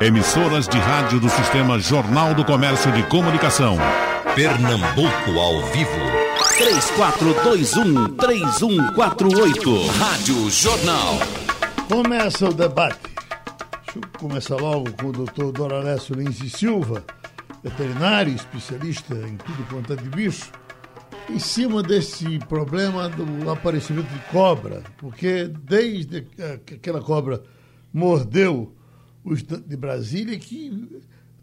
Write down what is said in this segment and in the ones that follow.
Emissoras de rádio do Sistema Jornal do Comércio de Comunicação. Pernambuco ao vivo. 3421-3148. Rádio Jornal. Começa o debate. Deixa eu começar logo com o doutor Doralécio Lins e Silva, veterinário, especialista em tudo quanto é de bicho, em cima desse problema do aparecimento de cobra, porque desde que aquela cobra mordeu de Brasília, que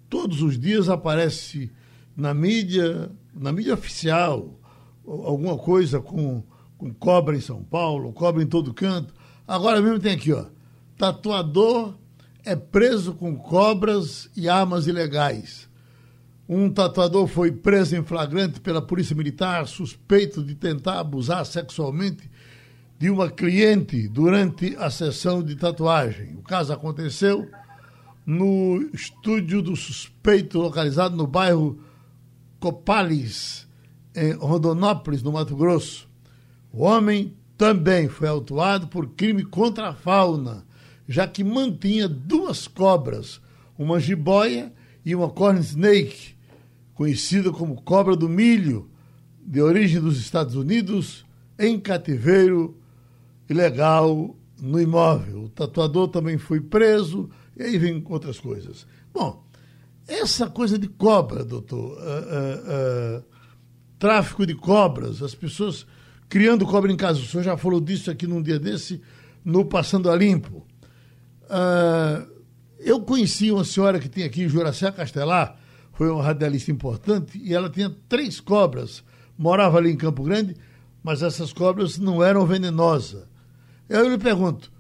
todos os dias aparece na mídia, na mídia oficial, alguma coisa com, com cobra em São Paulo, cobra em todo canto. Agora mesmo tem aqui, ó, tatuador é preso com cobras e armas ilegais. Um tatuador foi preso em flagrante pela Polícia Militar, suspeito de tentar abusar sexualmente de uma cliente durante a sessão de tatuagem. O caso aconteceu no estúdio do suspeito localizado no bairro Copales, em Rondonópolis, no Mato Grosso. O homem também foi autuado por crime contra a fauna, já que mantinha duas cobras, uma jiboia e uma corn snake, conhecida como cobra do milho, de origem dos Estados Unidos, em cativeiro ilegal no imóvel. O tatuador também foi preso e aí vem outras coisas. Bom, essa coisa de cobra, doutor, uh, uh, uh, tráfico de cobras, as pessoas criando cobra em casa. O senhor já falou disso aqui num dia desse, no Passando a Limpo. eu conheci uma senhora que tinha aqui em Juracé Castelar, foi uma radialista importante, e ela tinha três cobras, morava ali em Campo Grande, mas essas cobras não eram venenosas. Eu lhe pergunto,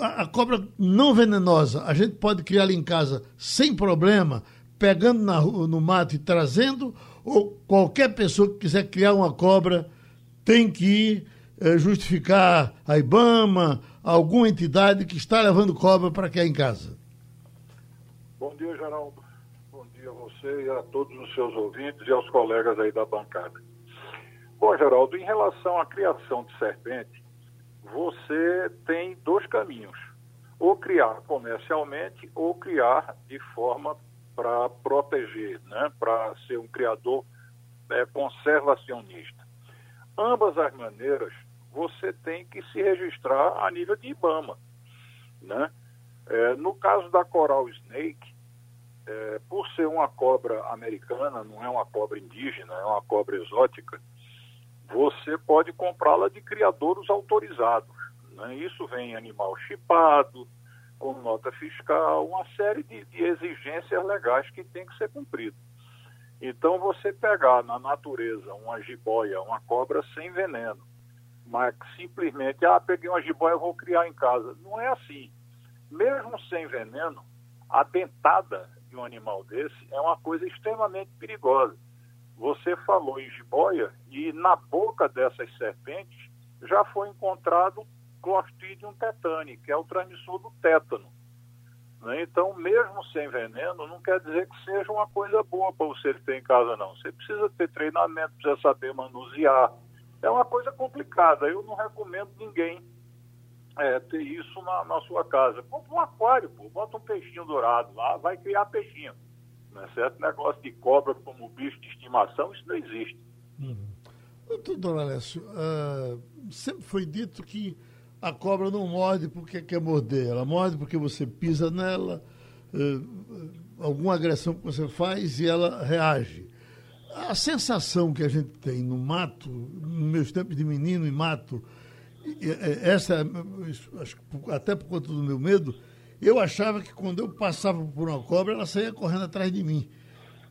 a, cobra não venenosa, a gente pode criar em casa sem problema, pegando na, no mato e trazendo, ou qualquer pessoa que quiser criar uma cobra tem que é, justificar a IBAMA, alguma entidade que está levando cobra para criar em casa? Bom dia, Geraldo. Bom dia a você e a todos os seus ouvintes e aos colegas aí da bancada. Bom, Geraldo, em relação à criação de serpente, você tem dois caminhos: ou criar comercialmente ou criar de forma para proteger, né? para ser um criador é, conservacionista. Ambas as maneiras você tem que se registrar a nível de IBAMA. Né? É, no caso da Coral Snake, é, por ser uma cobra americana, não é uma cobra indígena, é uma cobra exótica, você pode comprá-la de criadores autorizados. Né? Isso vem animal chipado, com nota fiscal, uma série de, de exigências legais que tem que ser cumprido. Então, você pegar na natureza uma jiboia, uma cobra sem veneno, mas simplesmente, ah, peguei uma jiboia, vou criar em casa. Não é assim. Mesmo sem veneno, a dentada de um animal desse é uma coisa extremamente perigosa. Você falou em jiboia e na boca dessas serpentes já foi encontrado Clostridium tetani, que é o transmissor do tétano. Né? Então, mesmo sem veneno, não quer dizer que seja uma coisa boa para você ter em casa, não. Você precisa ter treinamento, precisa saber manusear. É uma coisa complicada. Eu não recomendo ninguém é, ter isso na, na, sua casa. Compra um aquário, pô, bota um peixinho dourado lá, vai criar peixinho. Não é certo? Negócio de cobra como bicho de estimação, isso não existe. Uhum. Doutor Dona Alessio, uh, sempre foi dito que a cobra não morde porque quer morder, ela morde porque você pisa nela, uh, alguma agressão que você faz e ela reage. A sensação que a gente tem no mato, nos meus tempos de menino em mato, essa, até por conta do meu medo, eu achava que quando eu passava por uma cobra, ela saía correndo atrás de mim.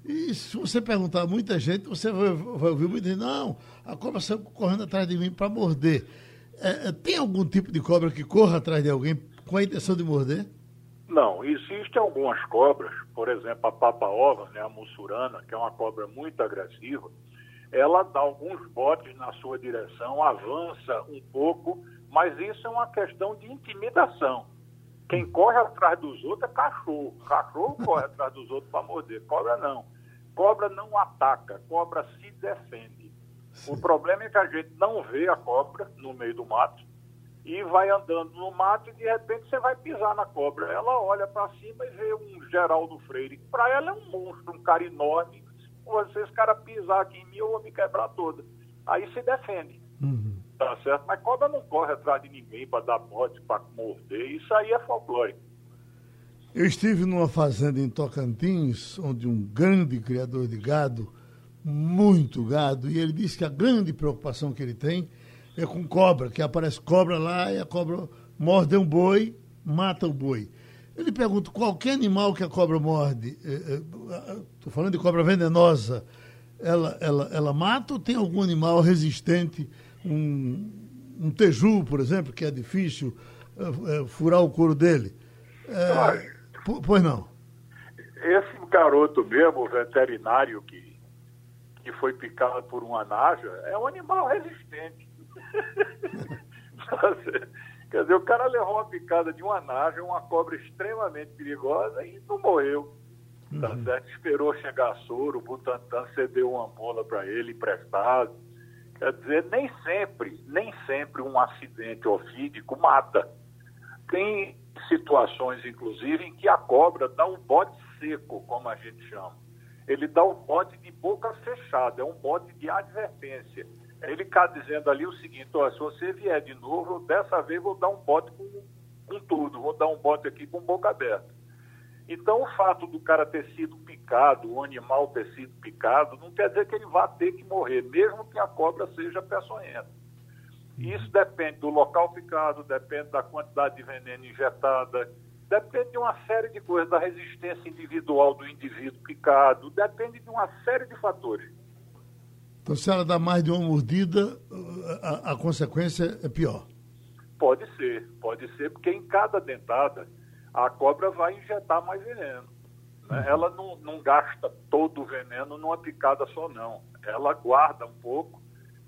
E se você perguntar a muita gente, você vai, vai ouvir dizer, não, a cobra saiu correndo atrás de mim para morder. É, é, tem algum tipo de cobra que corra atrás de alguém com a intenção de morder? Não, existem algumas cobras, por exemplo, a papa-ova, né, a mussurana, que é uma cobra muito agressiva, ela dá alguns botes na sua direção, avança um pouco, mas isso é uma questão de intimidação. Quem corre atrás dos outros é cachorro. Cachorro corre atrás dos outros para morder. Cobra não. Cobra não ataca, cobra se defende. Sim. O problema é que a gente não vê a cobra no meio do mato e vai andando no mato e de repente você vai pisar na cobra. Ela olha para cima e vê um Geraldo Freire. Para ela é um monstro, um cara enorme. Se esse cara pisar aqui em mim, eu vou me quebrar toda. Aí se defende. Uhum. Tá certo? Mas cobra não corre atrás de ninguém para dar bote, para morder. Isso aí é folclore. Eu estive numa fazenda em Tocantins, onde um grande criador de gado, muito gado, e ele disse que a grande preocupação que ele tem é com cobra, que aparece cobra lá e a cobra morde um boi, mata o boi. Eu lhe pergunto, qualquer animal que a cobra morde, estou é, é, falando de cobra venenosa, ela, ela, ela mata ou tem algum animal resistente, um, um teju, por exemplo, que é difícil é, é furar o couro dele? É, pois não. Esse garoto mesmo, veterinário que, que foi picado por uma naja, é um animal resistente. Quer dizer, o cara levou uma picada de uma naja, uma cobra extremamente perigosa e não morreu. Tá uhum. certo? Esperou chegar soro, o Butantan cedeu uma bola para ele emprestado. Quer dizer, nem sempre, nem sempre um acidente ofídico mata. Tem situações, inclusive, em que a cobra dá um bote seco, como a gente chama. Ele dá um bote de boca fechada, é um bote de advertência. Ele está dizendo ali o seguinte, se você vier de novo, dessa vez vou dar um bote com, com tudo, vou dar um bote aqui com boca aberta. Então, o fato do cara ter sido picado, o animal ter sido picado, não quer dizer que ele vá ter que morrer, mesmo que a cobra seja peçonhenta. Isso depende do local picado, depende da quantidade de veneno injetada, depende de uma série de coisas, da resistência individual do indivíduo picado, depende de uma série de fatores. Então, se ela dá mais de uma mordida, a, a consequência é pior. Pode ser, pode ser, porque em cada dentada a cobra vai injetar mais veneno. Né? Ela não, não gasta todo o veneno numa picada só, não. Ela guarda um pouco,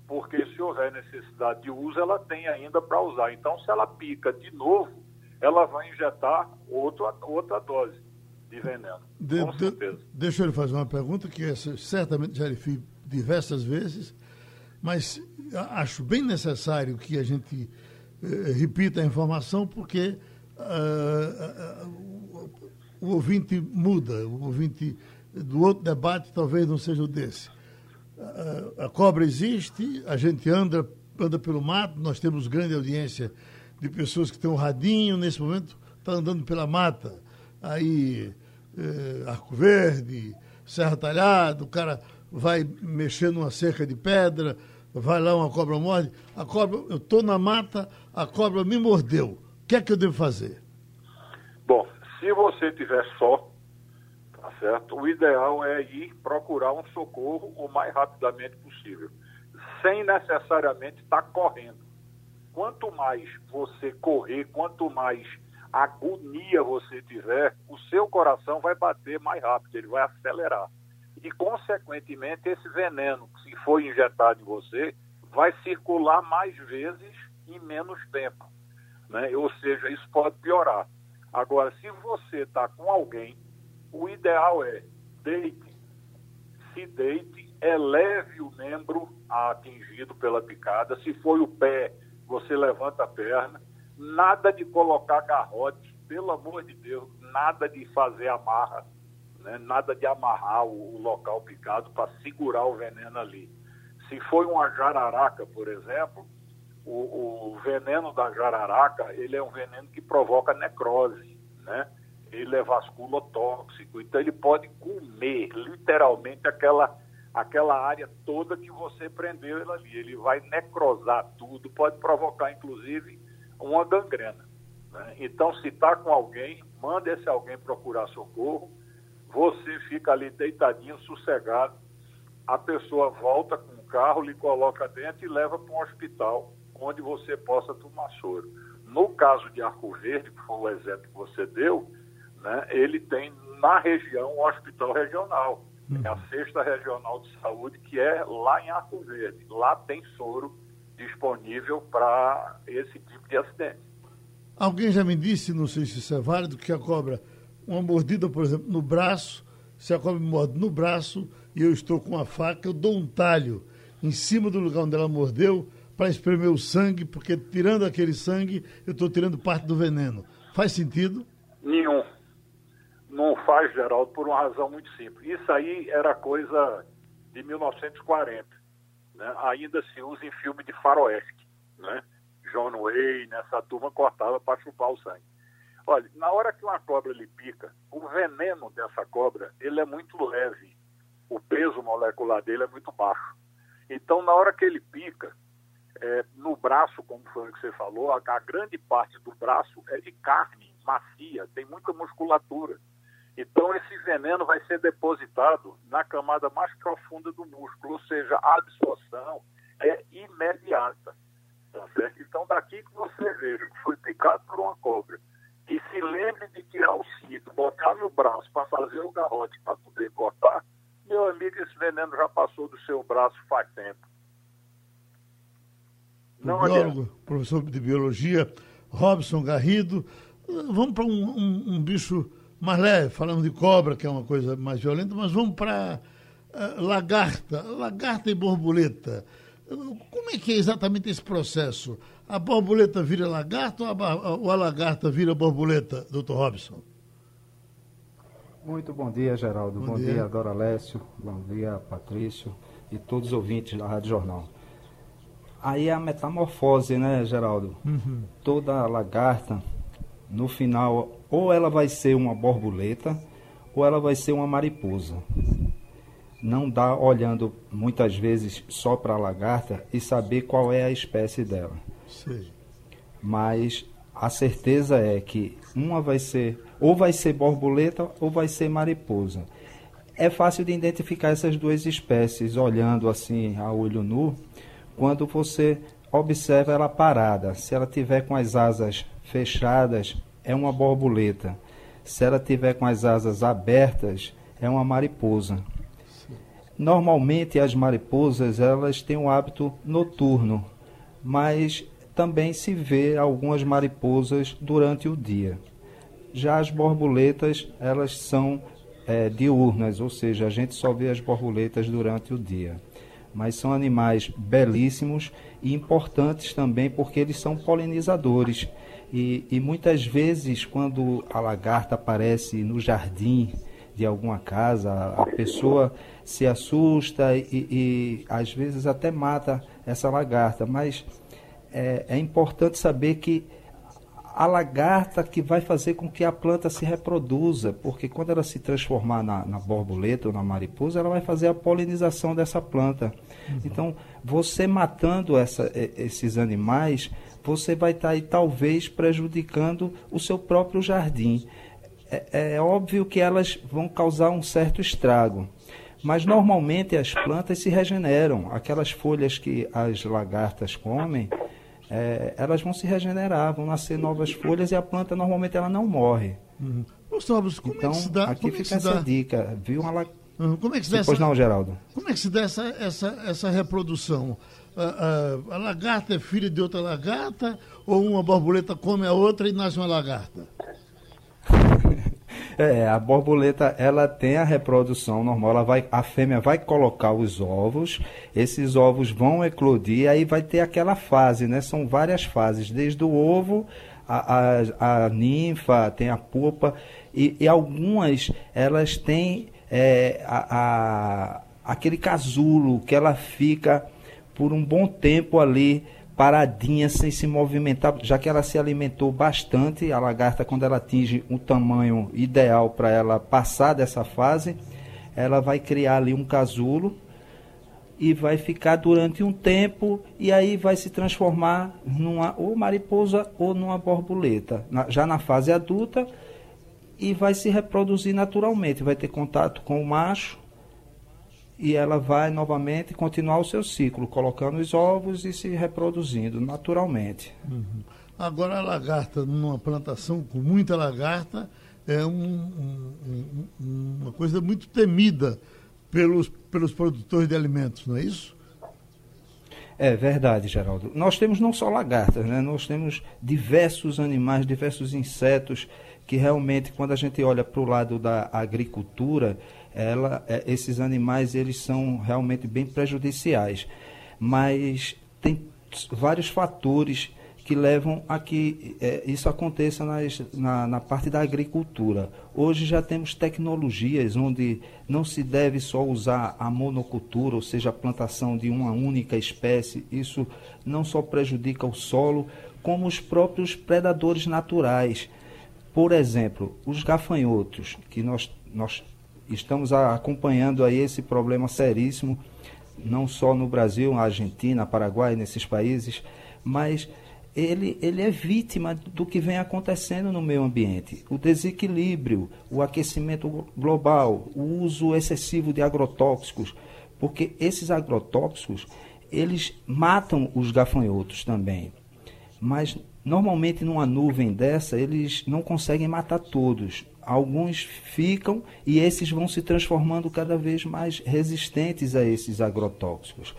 porque se houver necessidade de uso, ela tem ainda para usar. Então, se ela pica de novo, ela vai injetar outra, outra dose de veneno. De, com certeza. De, deixa eu lhe fazer uma pergunta que essa, certamente já lhe fiz diversas vezes, mas acho bem necessário que a gente eh, repita a informação, porque uh, uh, o ouvinte muda, o ouvinte do outro debate talvez não seja o desse. A cobra existe, a gente anda, anda pelo mato, nós temos grande audiência de pessoas que têm um radinho, nesse momento está andando pela mata. Aí, eh, Arco Verde, Serra Talhada, o cara vai mexer numa cerca de pedra, vai lá uma cobra morde, a cobra, eu estou na mata, a cobra me mordeu. O que é que eu devo fazer? Bom, se você tiver só, tá certo? O ideal é ir procurar um socorro o mais rapidamente possível, sem necessariamente estar tá correndo. Quanto mais você correr, quanto mais agonia você tiver, o seu coração vai bater mais rápido, ele vai acelerar e, consequentemente, esse veneno, se for injetado em você, vai circular mais vezes em menos tempo. Né? Ou seja, isso pode piorar. Agora, se você está com alguém, o ideal é deite, se deite, eleve o membro atingido pela picada. Se foi o pé, você levanta a perna. Nada de colocar garrote, pelo amor de Deus, nada de fazer amarra né? nada de amarrar o, o local picado para segurar o veneno ali. Se foi uma jararaca, por exemplo, o, o, veneno da jararaca, ele é um veneno que provoca necrose, né? Ele é vasculotóxico, então ele pode comer literalmente aquela, aquela área toda que você prendeu ele ali. Ele vai necrosar tudo, pode provocar inclusive uma gangrena. Né? Então, se está com alguém, manda esse alguém procurar socorro você fica ali deitadinho, sossegado, a pessoa volta com o carro, lhe coloca dentro e leva para um hospital onde você possa tomar soro. No caso de Arco Verde, que foi o exemplo que você deu, né, ele tem na região um hospital regional, é a sexta regional de saúde, que é lá em Arco Verde. Lá tem soro disponível para esse tipo de acidente. Alguém já me disse, não sei se isso é válido, que a cobra uma mordida, por exemplo, no braço, se a cobra me morde no braço e eu estou com a faca, eu dou um talho em cima do lugar onde ela mordeu para espremer o sangue, porque tirando aquele sangue, eu estou tirando parte do veneno. Faz sentido? Nenhum. Não faz, Geraldo, por uma razão muito simples. Isso aí era coisa de 1940. Né? Ainda se usa em filme de faroeste. Né? John Wayne, essa turma cortava para chupar o sangue. Olha, na hora que uma cobra lhe pica, o veneno dessa cobra ele é muito leve. O peso molecular dele é muito baixo. Então, na hora que ele pica, é, no braço, como foi o que você falou, a, a, grande parte do braço é de carne macia, tem muita musculatura. Então, esse veneno vai ser depositado na camada mais profunda do músculo, ou seja, a absorção é imediata. Tá certo? Então, daqui que você veja que foi picado por uma cobra e se lembre de tirar o cinto, botar no braço para fazer o garrote para poder cortar, meu amigo, esse veneno já passou do seu braço faz tempo. Não biólogo, adianta. professor de biologia, Robson Garrido. Vamos para um, um, um, bicho mais leve, falando de cobra, que é uma coisa mais violenta, mas vamos para uh, lagarta, lagarta e borboleta. Como é que é exatamente esse processo? A borboleta vira lagarta ou a, ou a lagarta vira borboleta, doutor Robson? Muito bom dia, Geraldo. Bom, bom dia. dia, Dora Lécio. Bom dia, Patrício e todos os ouvintes da Rádio Jornal. Aí a metamorfose, né, Geraldo? Uhum. Toda lagarta, no final, ou ela vai ser uma borboleta, ou ela vai ser uma mariposa. Não dá olhando muitas vezes só para a lagarta e saber qual é a espécie dela. Sim. Mas a certeza é que uma vai ser ou vai ser borboleta ou vai ser mariposa. É fácil de identificar essas duas espécies olhando assim a olho nu, quando você observa ela parada. Se ela tiver com as asas fechadas, é uma borboleta. Se ela tiver com as asas abertas, é uma mariposa. Normalmente as mariposas elas têm um hábito noturno, mas também se vê algumas mariposas durante o dia. Já as borboletas, elas são é, diurnas, ou seja, a gente só vê as borboletas durante o dia. Mas são animais belíssimos e importantes também porque eles são polinizadores. E, e muitas vezes, quando a lagarta aparece no jardim de alguma casa, a pessoa se assusta e, e às vezes até mata essa lagarta. Mas é, é importante saber que a lagarta que vai fazer com que a planta se reproduza, porque quando ela se transformar na, na borboleta ou na mariposa, ela vai fazer a polinização dessa planta. Uhum. Então, você matando essa, esses animais, você vai estar tá aí talvez prejudicando o seu próprio jardim. É, é óbvio que elas vão causar um certo estrago. Mas normalmente as plantas se regeneram. Aquelas folhas que as lagartas comem, é, elas vão se regenerar, vão nascer novas folhas e a planta normalmente ela não morre. Uhum. Gustavo, como então, é que se dá? Aqui como fica é essa dá? dica, viu? Uma uhum. Como é que se essa... não, Geraldo. Como é que se dá essa, essa, essa reprodução? A, a, a, lagarta é filha de outra lagarta ou uma borboleta come a outra e nasce uma lagarta? É, a borboleta ela tem a reprodução normal, ela vai, a fêmea vai colocar os ovos, esses ovos vão eclodir, aí vai ter aquela fase, né? São várias fases, desde o ovo, a, a, a ninfa, tem a pupa, e, e algumas elas têm é, a, a, aquele casulo que ela fica por um bom tempo ali paradinha, sem se movimentar, já que ela se alimentou bastante. A lagarta, quando ela atinge um tamanho ideal para ela passar dessa fase, ela vai criar ali um casulo e vai ficar durante um tempo e aí vai se transformar numa ou mariposa ou numa borboleta, na, já na fase adulta e vai se reproduzir naturalmente, vai ter contato com o macho e ela vai novamente continuar o seu ciclo, colocando os ovos e se reproduzindo naturalmente. Uhum. Agora a lagarta, numa plantação com muita lagarta, é um, um, um, uma coisa muito temida pelos, pelos produtores de alimentos, não é isso? É verdade, Geraldo. Nós temos não só lagartas, né? nós temos diversos animais, diversos insetos que realmente, quando a gente olha para o lado da agricultura, ela, é, esses animais eles são realmente bem prejudiciais. Mas tem vários fatores que levam a que é, isso aconteça nas, na, na, parte da agricultura. Hoje já temos tecnologias onde não se deve só usar a monocultura, ou seja, a plantação de uma única espécie. Isso não só prejudica o solo, como os próprios predadores naturais. Por exemplo, os gafanhotos, que nós, nós estamos acompanhando aí esse problema seríssimo, não só no Brasil, na Argentina, Paraguai, nesses países, mas ele, ele é vítima do que vem acontecendo no meio ambiente. O desequilíbrio, o aquecimento global, o uso excessivo de agrotóxicos, porque esses agrotóxicos, eles matam os gafanhotos também. Mas normalmente numa nuvem dessa, eles não conseguem matar todos. Alguns ficam e esses vão se transformando cada vez mais resistentes a esses agrotóxicos.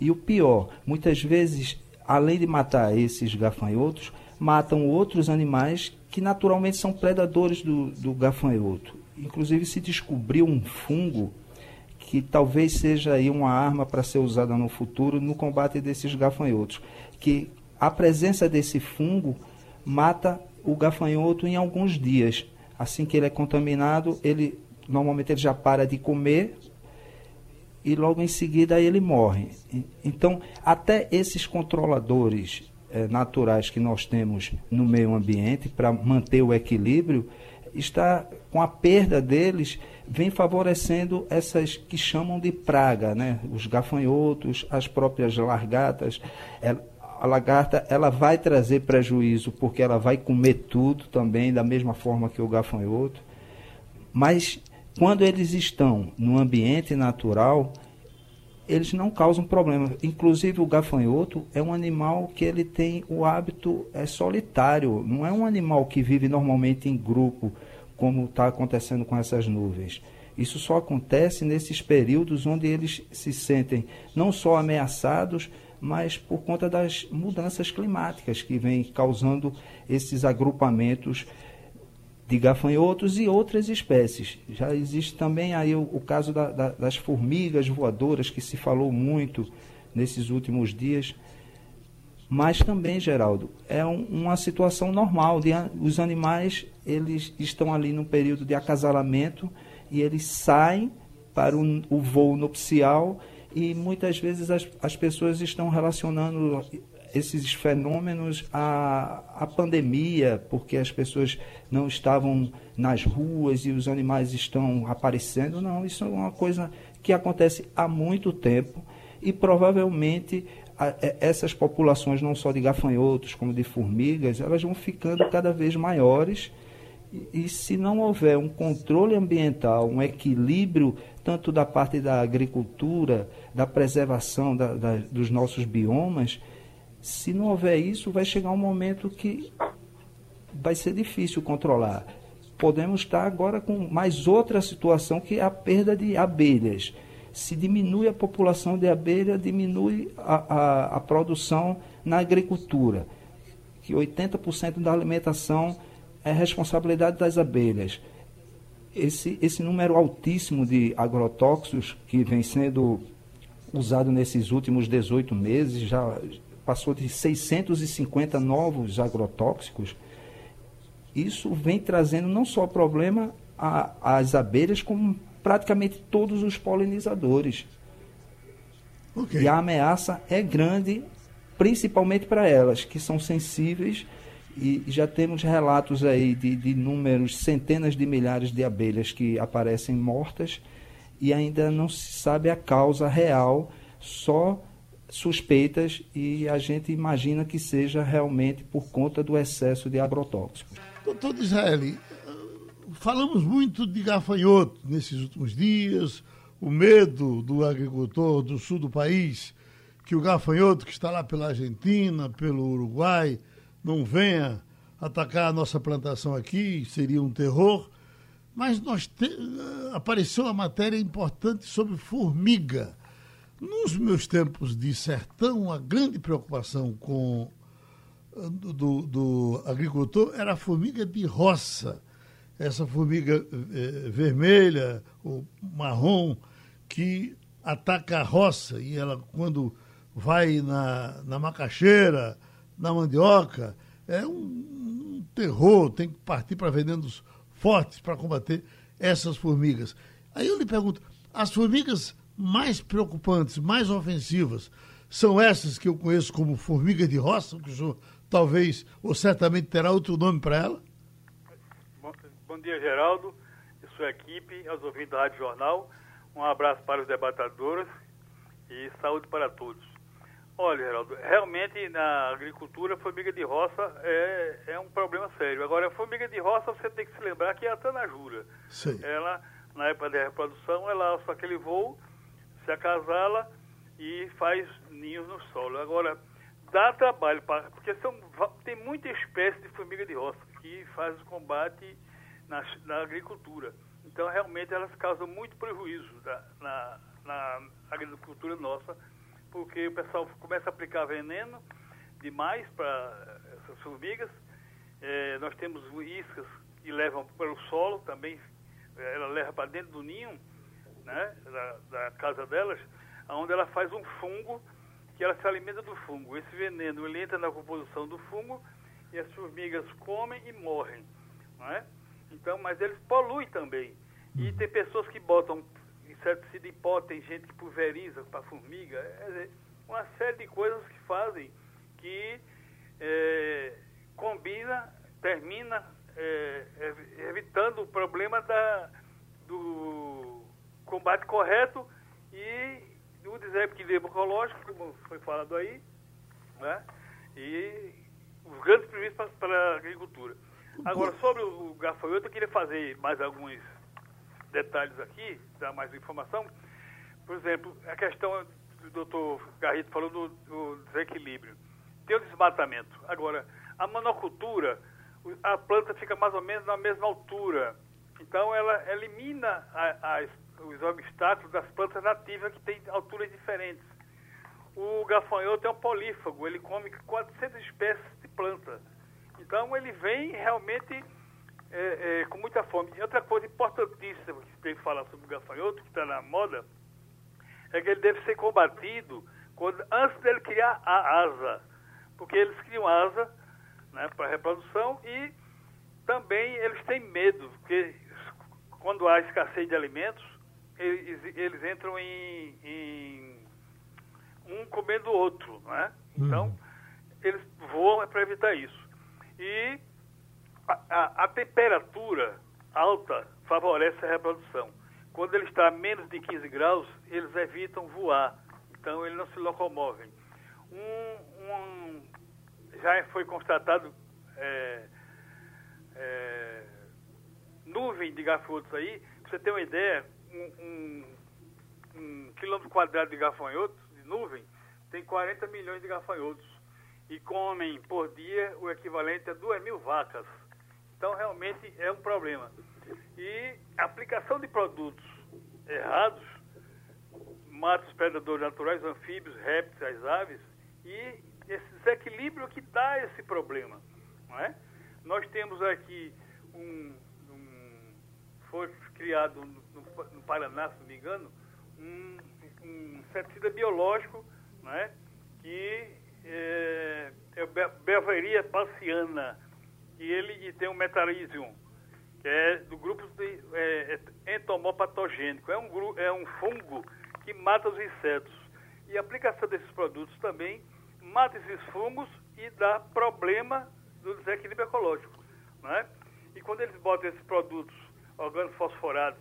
E o pior, muitas vezes além de matar esses gafanhotos, matam outros animais que naturalmente são predadores do, do gafanhoto. Inclusive se descobriu um fungo que talvez seja aí uma arma para ser usada no futuro no combate desses gafanhotos, que a presença desse fungo mata o gafanhoto em alguns dias. Assim que ele é contaminado, ele normalmente ele já para de comer e logo em seguida ele morre. Então, até esses controladores eh, naturais que nós temos no meio ambiente para manter o equilíbrio, está com a perda deles vem favorecendo essas que chamam de praga, né? Os gafanhotos, as próprias largatas. A lagarta ela vai trazer prejuízo porque ela vai comer tudo também da mesma forma que o gafanhoto, mas quando eles estão no ambiente natural, eles não causam problema. Inclusive o gafanhoto é um animal que ele tem o hábito é solitário, não é um animal que vive normalmente em grupo, como está acontecendo com essas nuvens. Isso só acontece nesses períodos onde eles se sentem não só ameaçados, mas por conta das mudanças climáticas que vêm causando esses agrupamentos de gafanhotos e outras espécies. Já existe também aí o, o caso da, da, das formigas voadoras, que se falou muito nesses últimos dias. Mas também, Geraldo, é um, uma situação normal. De, os animais eles estão ali no período de acasalamento e eles saem para o, o voo nupcial e muitas vezes as, as pessoas estão relacionando esses fenômenos à, à pandemia, porque as pessoas não estavam nas ruas e os animais estão aparecendo. Não, isso é uma coisa que acontece há muito tempo e provavelmente a, essas populações, não só de gafanhotos como de formigas, elas vão ficando cada vez maiores. E, e se não houver um controle ambiental, um equilíbrio tanto da parte da agricultura, da preservação da, da, dos nossos biomas, se não houver isso, vai chegar um momento que vai ser difícil controlar. Podemos estar agora com mais outra situação que é a perda de abelhas. Se diminui a população de abelha, diminui a, a, a produção na agricultura, que 80% da alimentação é responsabilidade das abelhas. Esse, esse número altíssimo de agrotóxicos que vem sendo usado nesses últimos 18 meses já passou de 650 novos agrotóxicos, isso vem trazendo não só problema às abelhas, como praticamente todos os polinizadores. Okay. E a ameaça é grande, principalmente para elas, que são sensíveis e já temos relatos aí de, de números, centenas de milhares de abelhas que aparecem mortas e ainda não se sabe a causa real, só suspeitas e a gente imagina que seja realmente por conta do excesso de agrotóxicos. Doutor Israeli, falamos muito de gafanhoto nesses últimos dias, o medo do agricultor do sul do país, que o gafanhoto que está lá pela Argentina, pelo Uruguai, não venha atacar a nossa plantação aqui, seria um terror. Mas nós te... apareceu uma matéria importante sobre formiga. Nos meus tempos de sertão, a grande preocupação com do, do agricultor era a formiga de roça. Essa formiga eh, vermelha ou marrom que ataca a roça e ela, quando vai na, na macaxeira, na mandioca. É um, um terror, tem que partir para venenos fortes para combater essas formigas. Aí eu lhe pergunto, as formigas mais preocupantes, mais ofensivas, são essas que eu conheço como formiga de roça, que o senhor talvez ou certamente terá outro nome para ela? Bom, bom, dia, Geraldo, e sua equipe, aos ouvintes da Rádio Jornal. Um abraço para os debatadores e saúde para todos. Olha, Geraldo, realmente na agricultura, a formiga de roça é, é um problema sério. Agora, a formiga de roça, você tem que se lembrar que é a tanajura. Sim. Ela, na época da reprodução, ela alça aquele voo, se acasala e faz ninhos no solo. Agora, dá trabalho, pra, porque são, tem muita espécie de formiga de roça que faz o combate na, na agricultura. Então, realmente, elas causam muito prejuízo na, na agricultura nossa porque o pessoal começa a aplicar veneno demais para essas formigas. É, nós temos iscas que levam pelo solo também, ela leva para dentro do ninho, né, da, da, casa delas, onde ela faz um fungo que ela se alimenta do fungo. Esse veneno ele entra na composição do fungo e as formigas comem e morrem, não é? Então, mas eles poluem também. E tem pessoas que botam inseticida em pó, tem gente que pulveriza para formiga, é, uma série de coisas que fazem que é, combina, termina é, evitando o problema da, do combate correto e do desequilíbrio ecológico, como foi falado aí, né? e os grandes prejuízos para a agricultura. Agora, sobre o gafanhoto, eu queria fazer mais alguns detalhes aqui, dar mais informação. Por exemplo, a questão do doutor Garrido falou do, do desequilíbrio. Tem o desmatamento. Agora, a monocultura, a planta fica mais ou menos na mesma altura. Então, ela elimina a, a, os obstáculos das plantas nativas que têm alturas diferentes. O gafanhoto é um polífago, ele come 400 espécies de planta. Então, ele vem realmente é, é, com muita fome. E outra coisa importantíssima que tem que falar sobre o gafanhoto, que está na moda, é que ele deve ser combatido quando, antes dele criar a asa. Porque eles criam asa né, para reprodução e também eles têm medo, porque quando há escassez de alimentos, eles, eles entram em, em, um comendo o outro, né? Então, uhum. eles voam para evitar isso. E a, a, temperatura alta favorece a reprodução. Quando ele está a menos de 15 graus, eles evitam voar, então eles não se locomovem. Um, um, já foi constatado é, é, nuvem de gafanhotos aí, pra você ter uma ideia, um, um, um quilômetro quadrado de gafanhotos, de nuvem, tem 40 milhões de gafanhotos e comem por dia o equivalente a 2 mil vacas. Então, realmente é um problema. E a aplicação de produtos errados mata os predadores naturais, anfíbios, répteis, as aves, e esse desequilíbrio que dá esse problema. Não é? Nós temos aqui um, um foi criado no, no, Paraná, se não me engano, um, um inseticida biológico não é? que é, é Belveria passiana e ele tem um metalísio, que é do grupo de, é, é entomopatogênico. É um, é um fungo que mata os insetos. E a aplicação desses produtos também mata esses fungos e dá problema do desequilíbrio ecológico. Né? E quando eles botam esses produtos organofosforados,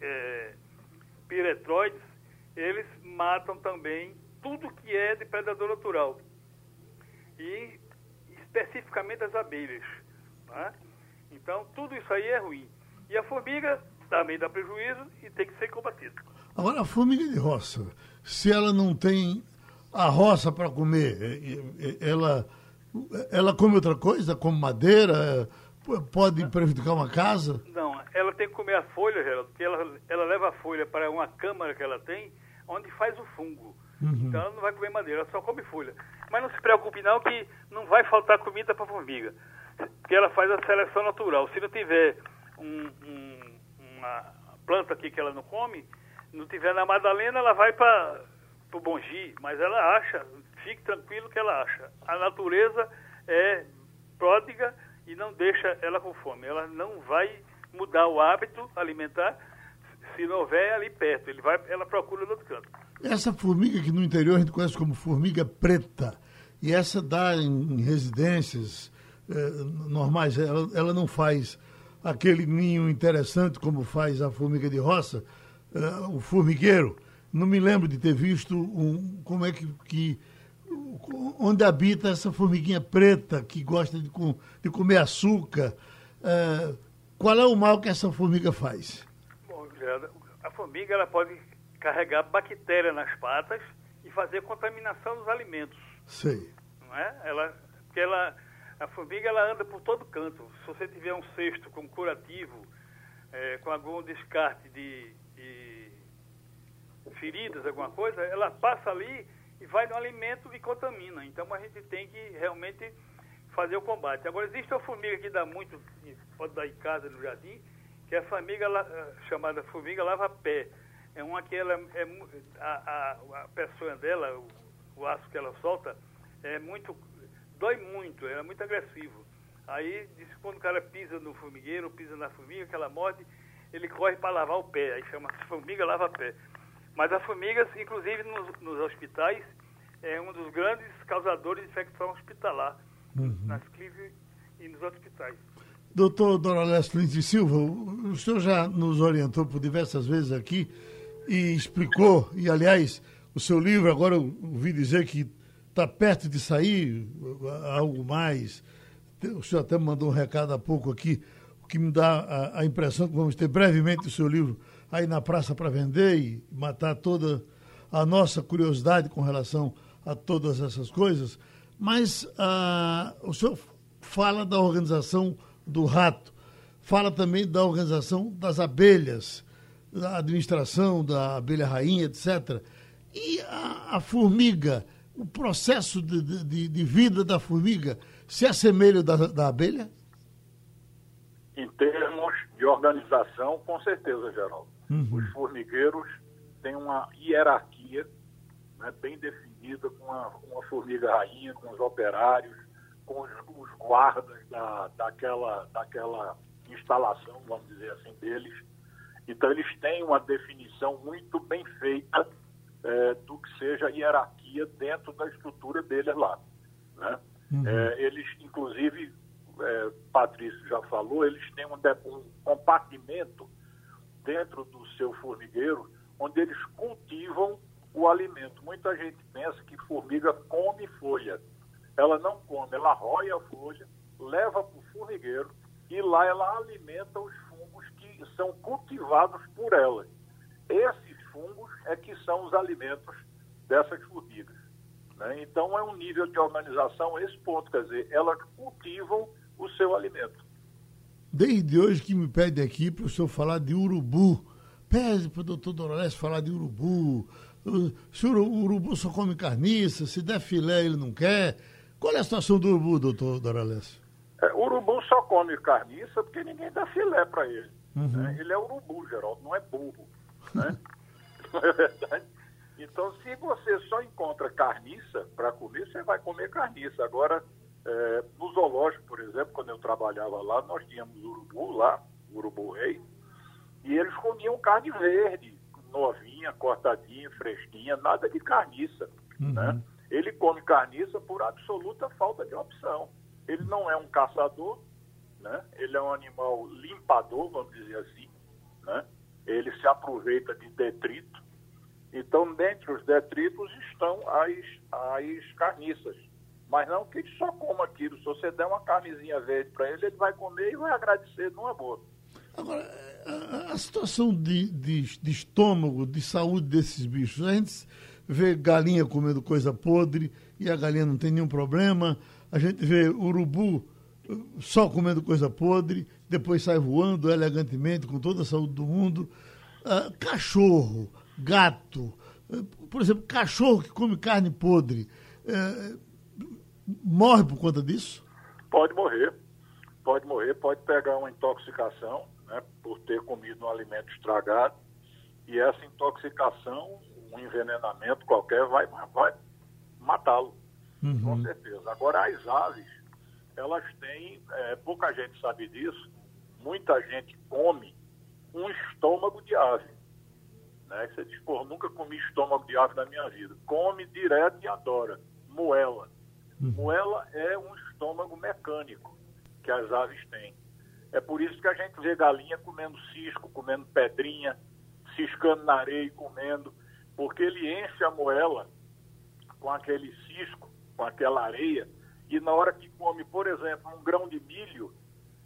é, piretroides, eles matam também tudo que é de predador natural. E especificamente as abelhas. Né? Então, tudo isso aí é ruim. E a formiga também dá prejuízo e tem que ser combatida. Agora, a formiga de roça, se ela não tem a roça para comer, ela, ela come outra coisa, como madeira, pode prejudicar uma casa? Não, ela tem que comer a folha, Geraldo, porque ela, ela leva a folha para uma câmara que ela tem, onde faz o fungo. Uhum. Então ela não vai comer madeira, ela só come folha. Mas não se preocupe não que não vai faltar comida para a formiga que ela faz a seleção natural. Se não tiver um, um, uma planta aqui que ela não come, não tiver na Madalena, ela vai para pro Bongi, mas ela acha, fique tranquilo que ela acha. A natureza é pródiga e não deixa ela com fome. Ela não vai mudar o hábito alimentar se não houver ali perto. Ele vai, ela procura no outro canto. Essa formiga que no interior a gente conhece como formiga preta, e essa dá em, residências eh, normais, ela, ela, não faz aquele ninho interessante como faz a formiga de roça, eh, o formigueiro. Não me lembro de ter visto um, como é que, que onde habita essa formiguinha preta que gosta de, com, de comer açúcar. Eh, qual é o mal que essa formiga faz? Bom, a formiga ela pode carregar bactéria nas patas e fazer contaminação dos alimentos. Sei. Não é? Ela, porque ela, a formiga ela anda por todo canto. Se você tiver um cesto com curativo, é, com algum descarte de, de feridas, alguma coisa, ela passa ali e vai no alimento e contamina. Então a gente tem que realmente fazer o combate. Agora existe uma formiga que dá muito, pode dar em casa no jardim, que é a formiga chamada formiga lava-pé é uma que ela é, a, a, a pessoa dela, o, o, aço que ela solta, é muito, dói muito, é muito agressivo. Aí diz que quando o cara pisa no formigueiro, pisa na formiga, que ela morde, ele corre para lavar o pé, aí chama formiga lava-pé. Mas as formigas, inclusive nos, nos, hospitais, é um dos grandes causadores de infecção hospitalar, uhum. nas clínicas e nos hospitais. Doutor Doralesco Lins de Silva, o senhor já nos orientou por diversas vezes aqui e explicou, e aliás, o seu livro, agora eu ouvi dizer que está perto de sair algo mais. O senhor até mandou um recado há pouco aqui, o que me dá a, a impressão que vamos ter brevemente o seu livro aí na praça para vender e matar toda a nossa curiosidade com relação a todas essas coisas. Mas ah, o senhor fala da organização do rato, fala também da organização das abelhas da administração da abelha rainha, etc. E a, a formiga, o processo de, de, de, vida da formiga se assemelha da, da abelha? Em termos de organização, com certeza, Geraldo. Uhum. Os formigueiros têm uma hierarquia né, bem definida com uma, uma formiga rainha, com os operários, com os, os guardas da, daquela, daquela instalação, vamos dizer assim, deles então, eles têm uma definição muito bem feita é, do que seja a hierarquia dentro da estrutura deles lá. Né? Uhum. É, eles, inclusive, é, Patrício já falou, eles têm um, um compartimento dentro do seu formigueiro onde eles cultivam o alimento. Muita gente pensa que formiga come folha. Ela não come, ela rói a folha, leva para o formigueiro e lá ela alimenta os são cultivados por elas. Esses fungos é que são os alimentos dessas formigas. Né? Então é um nível de organização esse ponto, quer dizer, elas cultivam o seu alimento. Desde hoje que me pede aqui para o senhor falar de urubu. Pede para o doutor Dorales falar de urubu. Senhor, o urubu só come carniça, se der filé ele não quer. Qual é a situação do urubu, doutor Dorales? É, o urubu só come carniça porque ninguém dá filé para ele. Uhum. Né? Ele é urubu, Geraldo, não é burro. Né? não é verdade? Então, se você só encontra carniça para comer, você vai comer carniça. Agora, é, no zoológico, por exemplo, quando eu trabalhava lá, nós tínhamos urubu lá, urubu rei, e eles comiam carne verde, novinha, cortadinha, fresquinha, nada de carniça. Uhum. Né? Ele come carniça por absoluta falta de opção. Ele não é um caçador, né? Ele é um animal limpador, vamos dizer assim, né? Ele se aproveita de detrito. Então, dentre os detritos estão as, as carniças. Mas não que ele só coma aquilo. Se você der uma carnezinha verde para ele, ele vai comer e vai agradecer numa boa. Agora, a, a situação de, de, de, estômago, de saúde desses bichos, a gente vê galinha comendo coisa podre e a galinha não tem nenhum problema. A gente vê urubu só comendo coisa podre, depois sai voando elegantemente, com toda a saúde do mundo. Uh, cachorro, gato, uh, por exemplo, cachorro que come carne podre, uh, morre por conta disso? Pode morrer, pode morrer, pode pegar uma intoxicação né, por ter comido um alimento estragado. E essa intoxicação, um envenenamento qualquer vai, vai matá-lo, Uhum. com certeza. Agora, as aves, elas têm, é, pouca gente sabe disso, muita gente come um estômago de ave. Né? Você diz, pô, nunca comi estômago de ave na minha vida. Come direto e adora. Moela. Moela é um estômago mecânico que as aves têm. É por isso que a gente vê galinha comendo cisco, comendo pedrinha, ciscando na areia e comendo, porque ele enche a moela com aquele cisco, com aquela areia, e na hora que come, por exemplo, um grão de milho,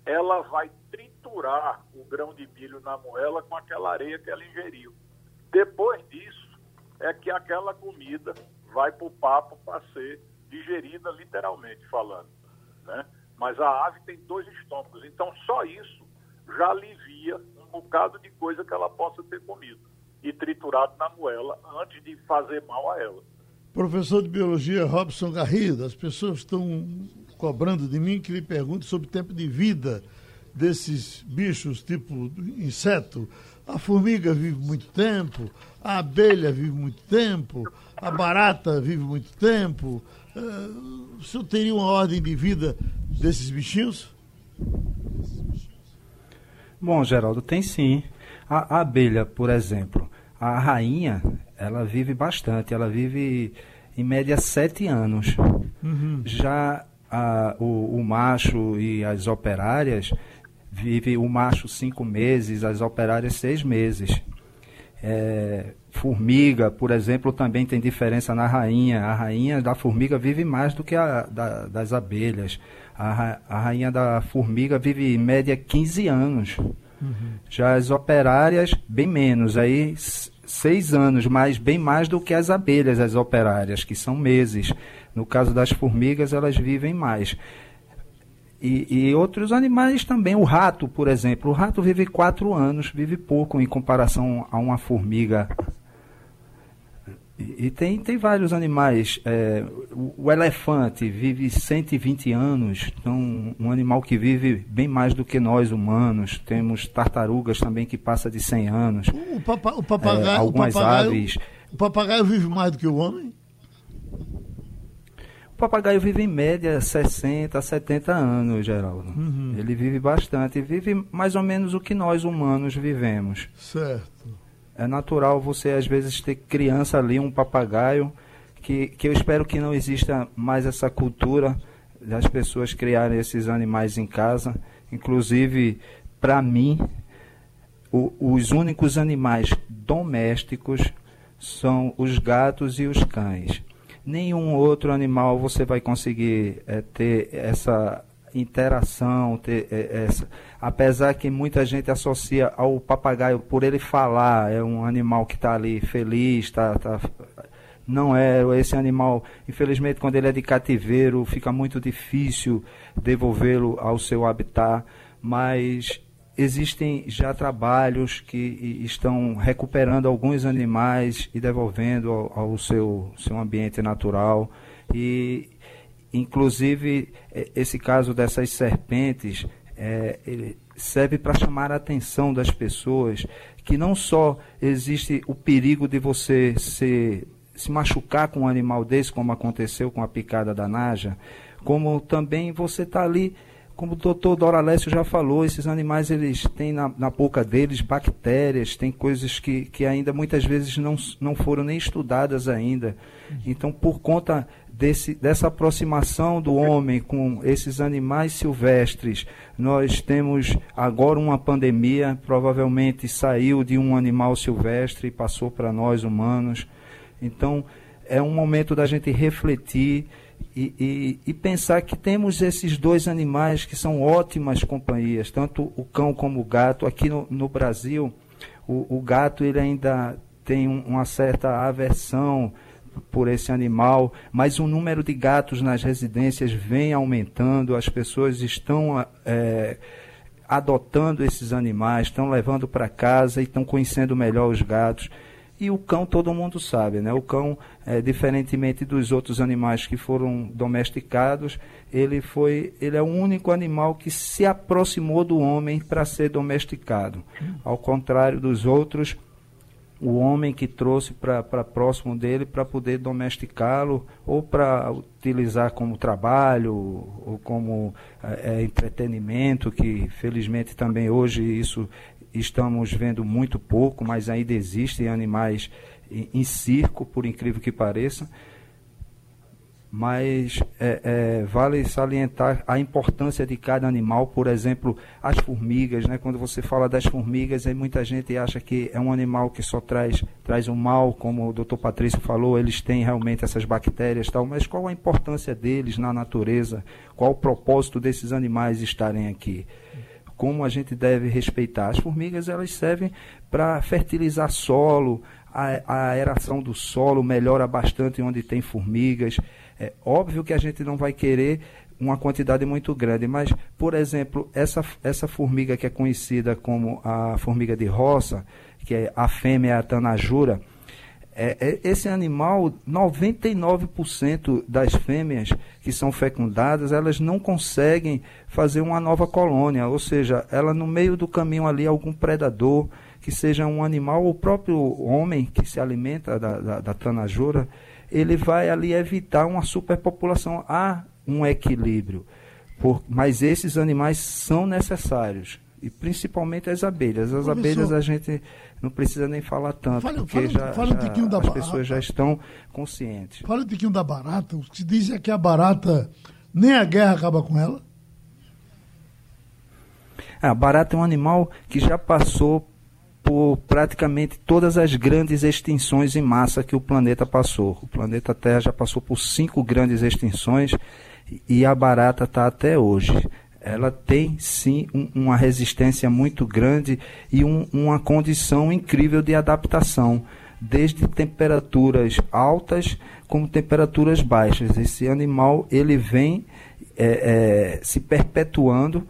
ela vai triturar o grão de milho na moela com aquela areia que ela ingeriu. Depois disso, é que aquela comida vai para o papo para ser digerida, literalmente falando. Né? Mas a ave tem dois estômagos, então só isso já alivia um bocado de coisa que ela possa ter comido e triturado na moela antes de fazer mal a ela. Professor de Biologia Robson Garrido, as pessoas estão cobrando de mim que lhe pergunte sobre o tempo de vida desses bichos tipo inseto. A formiga vive muito tempo, a abelha vive muito tempo, a barata vive muito tempo. Uh, o senhor teria uma ordem de vida desses bichinhos? Bom, Geraldo, tem sim. A, a, abelha, por exemplo, a rainha, ela vive bastante, ela vive em média sete anos. Uhum. Já a, o, o, macho e as operárias vive o macho cinco meses, as operárias seis meses. É, formiga, por exemplo, também tem diferença na rainha. A rainha da formiga vive mais do que a da, das abelhas. A, a, rainha da formiga vive em média 15 anos. Uhum. Já as operárias, bem menos, aí seis anos, mas bem mais do que as abelhas, as operárias, que são meses. No caso das formigas, elas vivem mais. E, e, outros animais também. O rato, por exemplo. O rato vive quatro anos, vive pouco em comparação a uma formiga. E, e tem, tem vários animais. É, o, o, elefante vive 120 anos, então um animal que vive bem mais do que nós humanos. Temos tartarugas também que passa de 100 anos. O, papa, o papagaio, é, algumas o papagaio, aves. O papagaio vive mais do que o homem? O papagaio vive em média 60, 70 anos, Geraldo. Uhum. Ele vive bastante, vive mais ou menos o que nós humanos vivemos. Certo. É natural você às vezes ter criança ali, um papagaio, que, que eu espero que não exista mais essa cultura das pessoas criarem esses animais em casa. Inclusive, para mim, o, os únicos animais domésticos são os gatos e os cães nenhum outro animal você vai conseguir é, ter essa interação, ter é, essa, apesar que muita gente associa ao papagaio por ele falar, é um animal que está ali feliz, tá, tá, não é esse animal, infelizmente quando ele é de cativeiro fica muito difícil devolvê-lo ao seu habitat, mas existem já trabalhos que estão recuperando alguns animais e devolvendo ao, ao seu, seu ambiente natural. E, inclusive, esse caso dessas serpentes é, serve para chamar a atenção das pessoas que não só existe o perigo de você se, se machucar com um animal desse, como aconteceu com a picada da Naja, como também você está ali como o doutor Doralécio já falou, esses animais eles têm na, na boca deles bactérias, tem coisas que, que ainda muitas vezes não, não foram nem estudadas ainda. Então, por conta desse, dessa aproximação do homem com esses animais silvestres, nós temos agora uma pandemia, provavelmente saiu de um animal silvestre e passou para nós humanos. Então, é um momento da gente refletir e, e, e, pensar que temos esses dois animais que são ótimas companhias, tanto o cão como o gato. Aqui no, no Brasil, o, o, gato ele ainda tem um, uma certa aversão por esse animal, mas o número de gatos nas residências vem aumentando, as pessoas estão é, adotando esses animais, estão levando para casa e estão conhecendo melhor os gatos. E o cão todo mundo sabe, né? O cão, é, diferentemente dos outros animais que foram domesticados, ele foi, ele é o único animal que se aproximou do homem para ser domesticado. Ao contrário dos outros, o homem que trouxe para próximo dele para poder domesticá-lo ou para utilizar como trabalho ou como é, entretenimento, que felizmente também hoje isso estamos vendo muito pouco, mas ainda existem animais em, em circo, por incrível que pareça mas é, é, vale salientar a importância de cada animal, por exemplo, as formigas, né? quando você fala das formigas, aí muita gente acha que é um animal que só traz, traz um mal, como o doutor Patrício falou, eles têm realmente essas bactérias tal, mas qual a importância deles na natureza? Qual o propósito desses animais estarem aqui? Como a gente deve respeitar? As formigas elas servem para fertilizar solo, a, a aeração do solo melhora bastante onde tem formigas, é óbvio que a gente não vai querer uma quantidade muito grande, mas, por exemplo, essa, essa formiga que é conhecida como a formiga de roça, que é a fêmea a tanajura, é, é, esse animal, 99% das fêmeas que são fecundadas, elas não conseguem fazer uma nova colônia, ou seja, ela no meio do caminho ali, algum predador, que seja um animal, o próprio homem que se alimenta da, da, da tanajura, ele vai ali evitar uma superpopulação. Há um equilíbrio. Por, mas esses animais são necessários. E principalmente as abelhas. As Professor, abelhas a gente não precisa nem falar tanto, fala, porque fala, já, fala já um as pessoas já estão conscientes. Fala um pouquinho da barata. O que se diz é que a barata, nem a guerra acaba com ela. A barata é um animal que já passou por praticamente todas as grandes extinções em massa que o planeta passou. O planeta Terra já passou por cinco grandes extinções e a barata está até hoje. Ela tem sim um, uma resistência muito grande e um, uma condição incrível de adaptação, desde temperaturas altas como temperaturas baixas. Esse animal ele vem é, é, se perpetuando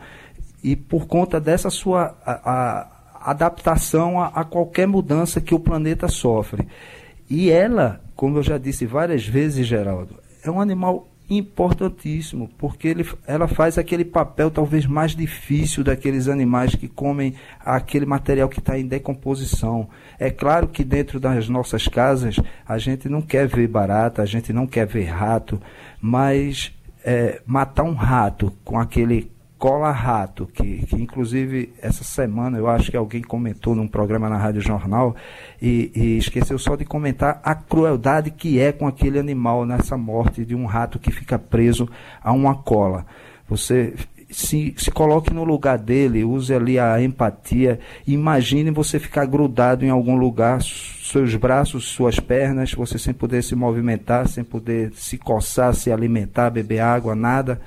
e por conta dessa sua a, adaptação a, a qualquer mudança que o planeta sofre. E ela, como eu já disse várias vezes, Geraldo, é um animal importantíssimo, porque ele, ela faz aquele papel talvez mais difícil daqueles animais que comem aquele material que está em decomposição. É claro que dentro das nossas casas a gente não quer ver barata, a gente não quer ver rato, mas é, matar um rato com aquele cola-rato, que, que inclusive essa semana eu acho que alguém comentou num programa na Rádio Jornal e, e, esqueceu só de comentar a crueldade que é com aquele animal nessa morte de um rato que fica preso a uma cola. Você se, se coloque no lugar dele, use ali a empatia. Imagine você ficar grudado em algum lugar, seus braços, suas pernas, você sem poder se movimentar, sem poder se coçar, se alimentar, beber água, nada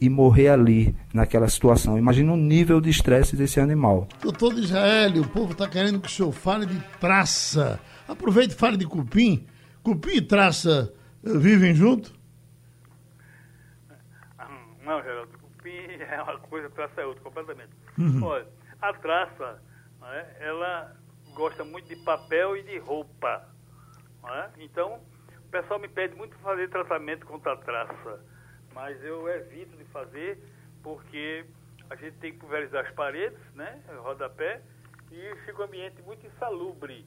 e morrer ali, naquela situação. Imagina o nível de estresse desse animal. Doutor Israel, o povo está querendo que o senhor fale de traça. Aproveite e fale de cupim. Cupim e traça eh, vivem junto? Não, Geraldo, cupim é uma coisa, traça é outra, completamente. Uhum. Olha, a traça, né, ela gosta muito de papel e de roupa. Né? Então, o pessoal me pede muito fazer tratamento contra a traça mas eu evito de fazer porque a gente tem que pulverizar as paredes, né, rodapé, e fica um ambiente muito insalubre.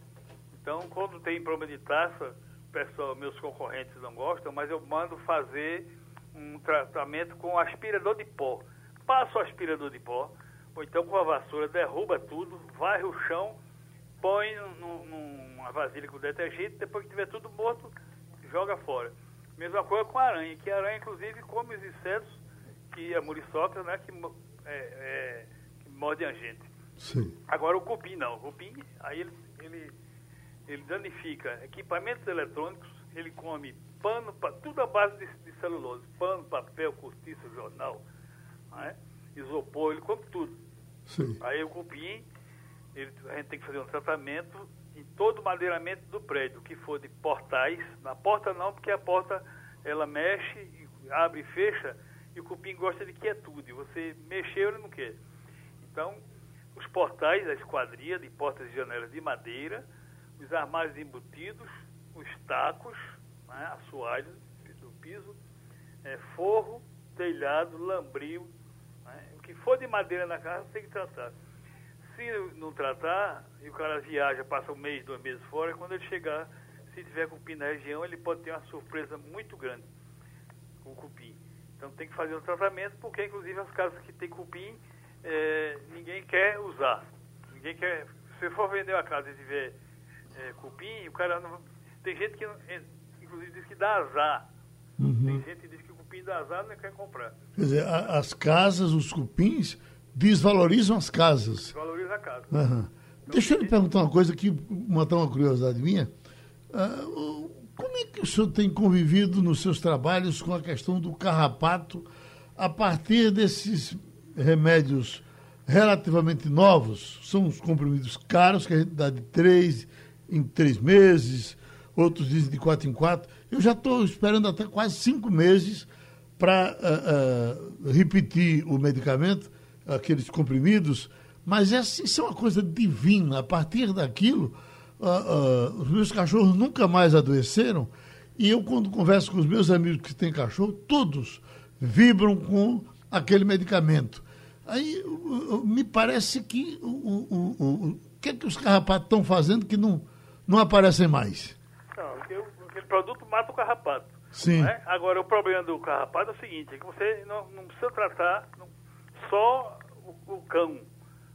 Então, quando tem problema de taça, pessoal, meus concorrentes não gostam, mas eu mando fazer um tratamento com aspirador de pó. Passa o aspirador de pó, ou então com a vassoura, derruba tudo, varre o chão, põe num, numa vasilha com detergente, depois que tiver tudo morto, joga fora. Mesma coisa com a aranha, que a aranha, inclusive, come os insetos, que a muriçoca, né, que, é, é, que mordem a gente. Sim. Agora o cupim não. O cupim, aí ele, ele, ele danifica equipamentos eletrônicos, ele come pano, tudo à base de, de celulose. Pano, papel, cortiça, jornal, né? isopor, ele come tudo. Sim. Aí o cupim, ele, a gente tem que fazer um tratamento em todo o madeiramento do prédio, que for de portais, na porta não, porque a porta ela mexe, abre e fecha, e o cupim gosta de quietude. Você mexeu, ele não quer. Então, os portais, a esquadria de portas e janelas de madeira, os armários embutidos, os tacos, né, assoalhos do piso, é, forro, telhado, lambril, né, o que for de madeira na casa tem que tratar. Se não tratar, e o cara viaja, passa um mês, dois meses fora, quando ele chegar, se tiver cupim na região, ele pode ter uma surpresa muito grande com o cupim. Então tem que fazer o tratamento, porque inclusive as casas que tem cupim, é, ninguém quer usar. Ninguém quer. Se for vender uma casa e tiver é, cupim, o cara não. Tem gente que inclusive diz que dá azar. Uhum. Tem gente que diz que o cupim dá azar e não quer comprar. Quer dizer, a, as casas, os cupins, desvalorizam as casas. Desvaloriza a casa. Uhum. Então, Deixa eu lhe perguntar uma coisa que matar uma curiosidade minha. Uh, como é que o senhor tem convivido nos seus trabalhos com a questão do carrapato a partir desses remédios relativamente novos? São os comprimidos caros que a gente dá de três em três meses, outros dizem de quatro em quatro. Eu já estou esperando até quase cinco meses para uh, uh, repetir o medicamento, aqueles comprimidos, mas essa, isso é uma coisa divina. A partir daquilo, uh, os meus cachorros nunca mais adoeceram. E eu, quando converso com os meus amigos que têm cachorro, todos vibram com aquele medicamento. Aí me parece que o, o, o, o que é que os carrapatos estão fazendo que não, não aparecem mais? aquele produto mata o carrapato. Sim. Né? Agora, o problema do carrapato é o seguinte, é que você não, não precisa tratar só o, o, cão.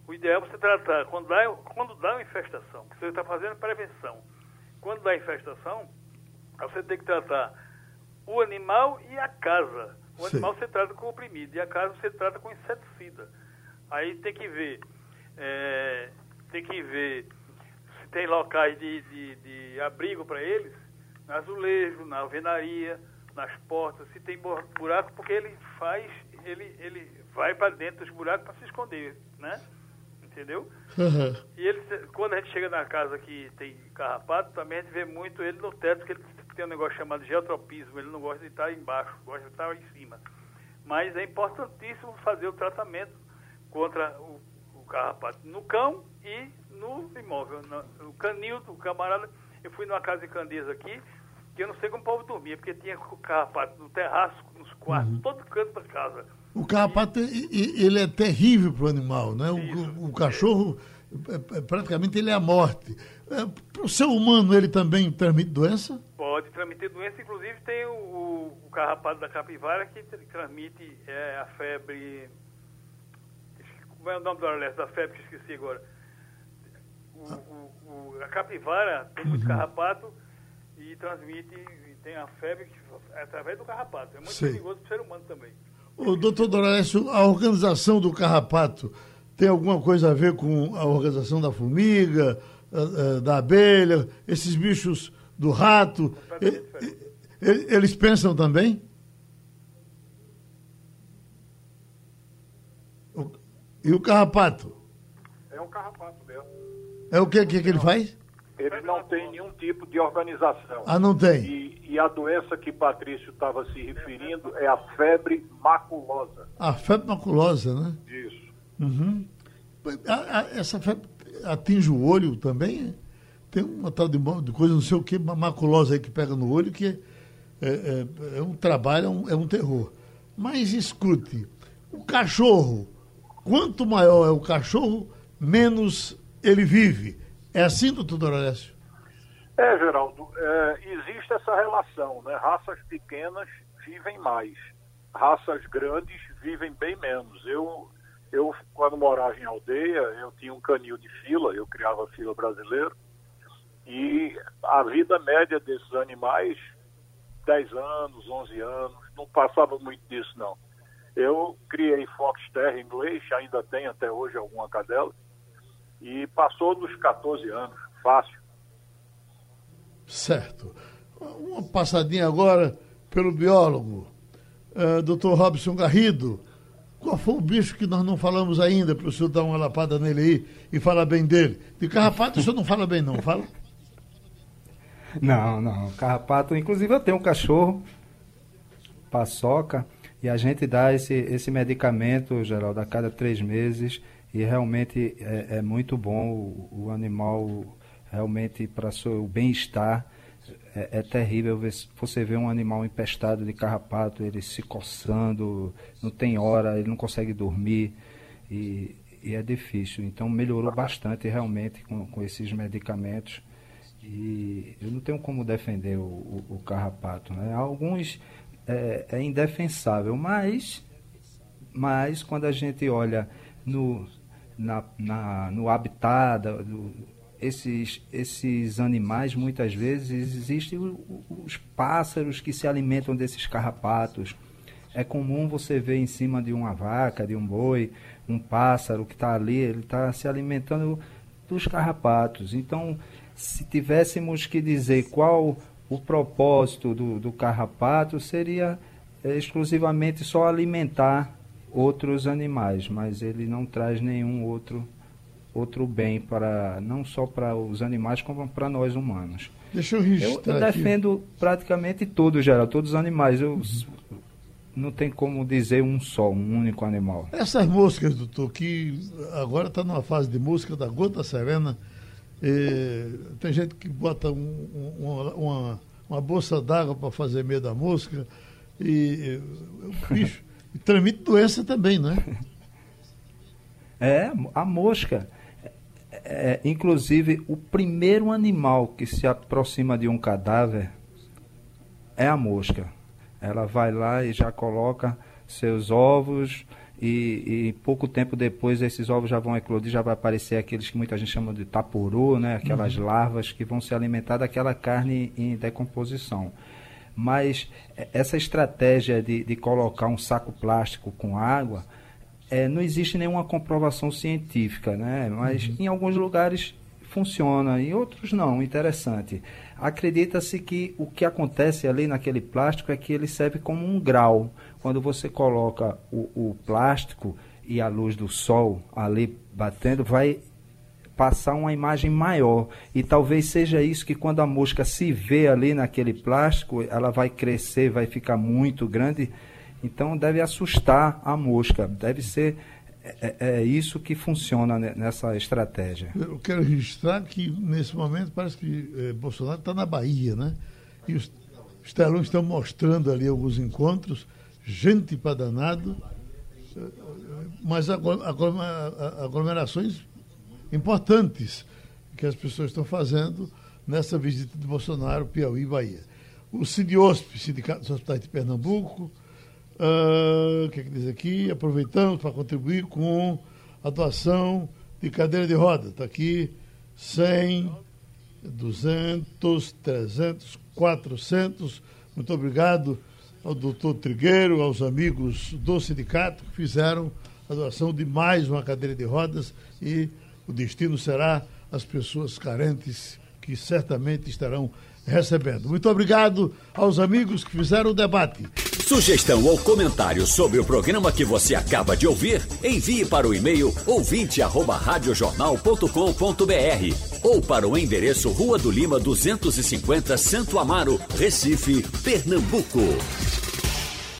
O ideal é você tratar quando dá, quando dá uma infestação, que você está fazendo prevenção. Quando dá infestação, você tem que tratar o animal e a casa. O Sim. animal você trata com comprimido e a casa você trata com inseticida. Aí tem que ver, é, tem que ver se tem locais de, de, de abrigo para eles no azulejo, na alvenaria, nas portas, se tem buraco, porque ele faz, ele, ele vai para dentro dos buracos para se esconder, né? Entendeu? Uhum. E ele, quando a gente chega na casa que tem carrapato, também a gente vê muito ele no teto, porque ele tem um negócio chamado geotropismo, ele não gosta de estar embaixo, gosta de estar em cima. Mas é importantíssimo fazer o tratamento contra o, o carrapato no cão e no imóvel. No, no canil do camarada eu fui numa casa de Candeias aqui, que eu não sei como o povo dormia, porque tinha carrapato no terraço, nos quartos, uhum. todo canto da casa. O carrapato, ele é terrível para o animal, né? O, o, cachorro, é, é, praticamente, ele é a morte. É, para o ser humano, ele também transmite doença? Pode transmitir doença, inclusive tem o, o carrapato da capivara que transmite é, a febre... Como é o nome do da febre que esqueci agora? O, o, a capivara tem muito uhum. carrapato e transmite, e tem a febre que, através do carrapato. É muito perigoso para o ser humano também. O doutor Doralécio, a organização do carrapato tem alguma coisa a ver com a organização da formiga, da abelha, esses bichos do rato? Eles pensam também? E o carrapato? É um carrapato mesmo. É o que, que, que ele faz? Ele não tem nenhum tipo de organização. Ah, não tem? E, e a doença que Patrício estava se referindo é a febre maculosa. A febre maculosa, né? Isso. Uhum. A, a, essa febre atinge o olho também? Tem uma tal de, de coisa, não sei o que, uma maculosa aí que pega no olho, que é, é, é um trabalho, é um, é um terror. Mas escute, o cachorro, quanto maior é o cachorro, menos ele vive. É assim, doutor Doralécio? É, Geraldo, é, existe essa relação, né? Raças pequenas vivem mais, raças grandes vivem bem menos. Eu, eu quando morava em aldeia, eu tinha um canil de fila, eu criava fila brasileiro, e a vida média desses animais, 10 anos, 11 anos, não passava muito disso, não. Eu criei Fox Terra inglês, ainda tem até hoje alguma cadela, e passou dos 14 anos, fácil. Certo. Uma passadinha agora pelo biólogo, uh, Dr. Robson Garrido. Qual foi o bicho que nós não falamos ainda para o senhor dar uma lapada nele aí e falar bem dele? De carrapato o senhor não fala bem, não, fala? Não, não. Carrapato, inclusive eu tenho um cachorro, paçoca, e a gente dá esse, esse medicamento, Geraldo, a cada três meses e realmente é, é muito bom o, o animal realmente para seu bem-estar é, é, terrível ver, você vê um animal empestado de carrapato ele se coçando não tem hora ele não consegue dormir e, e é difícil. Então melhorou bastante realmente com, com esses medicamentos. E eu não tenho como defender o, o, o carrapato. Né? Alguns é, é, indefensável, mas, mas quando a gente olha no, na, na, no habitat, do, esses, esses animais, muitas vezes, existem os pássaros que se alimentam desses carrapatos. É comum você ver em cima de uma vaca, de um boi, um pássaro que está ali, ele está se alimentando dos carrapatos. Então, se tivéssemos que dizer qual o propósito do, do carrapato, seria é, exclusivamente só alimentar outros animais, mas ele não traz nenhum outro outro bem para não só para os animais como para nós humanos. Deixa eu registrar. Eu, eu defendo praticamente todos, geral, todos os animais. Eu, uhum não tem como dizer um só, um único animal. Essas moscas, doutor, que agora está numa fase de mosca da gota serena, tem gente que bota um, um, uma, uma bolsa d'água para fazer medo da mosca, e o bicho e transmite doença também, né? É, a mosca. É, inclusive, o primeiro animal que se aproxima de um cadáver é a mosca. Ela vai lá e já coloca seus ovos e, e, pouco tempo depois esses ovos já vão eclodir, já vai aparecer aqueles que muita gente chama de tapuru, né? aquelas uhum. larvas que vão se alimentar daquela carne em decomposição. Mas essa estratégia de, de colocar um saco plástico com água, é, não existe nenhuma comprovação científica, né? mas uhum. em alguns lugares funciona, em outros não, interessante. Acredita-se que o que acontece ali naquele plástico é que ele serve como um grau. Quando você coloca o, o plástico e a luz do sol ali batendo, vai passar uma imagem maior. E talvez seja isso que quando a mosca se vê ali naquele plástico, ela vai crescer, vai ficar muito grande. Então deve assustar a mosca. Deve ser é, é, é isso que funciona nessa estratégia. Eu quero registrar que, nesse momento, parece que eh, Bolsonaro está na Bahia, né? E os, os telões estão mostrando ali alguns encontros, gente para danado, eh, mas aglomerações importantes que as pessoas estão fazendo nessa visita de Bolsonaro, Piauí e Bahia. O Sindiosp, Sindicato dos Hospitais de Pernambuco, Uh, que, é que diz aqui? Aproveitamos para contribuir com a doação de cadeira de roda. Está aqui 100, 200, 300, 400. Muito obrigado ao doutor Trigueiro, aos amigos do sindicato que fizeram a doação de mais uma cadeira de rodas e o destino será as pessoas carentes que certamente estarão recebendo. Muito obrigado aos amigos que fizeram o debate. Sugestão ou comentário sobre o programa que você acaba de ouvir, envie para o e-mail ouvinte@radiojornal.com.br ou para o endereço Rua do Lima 250, Santo Amaro, Recife, Pernambuco.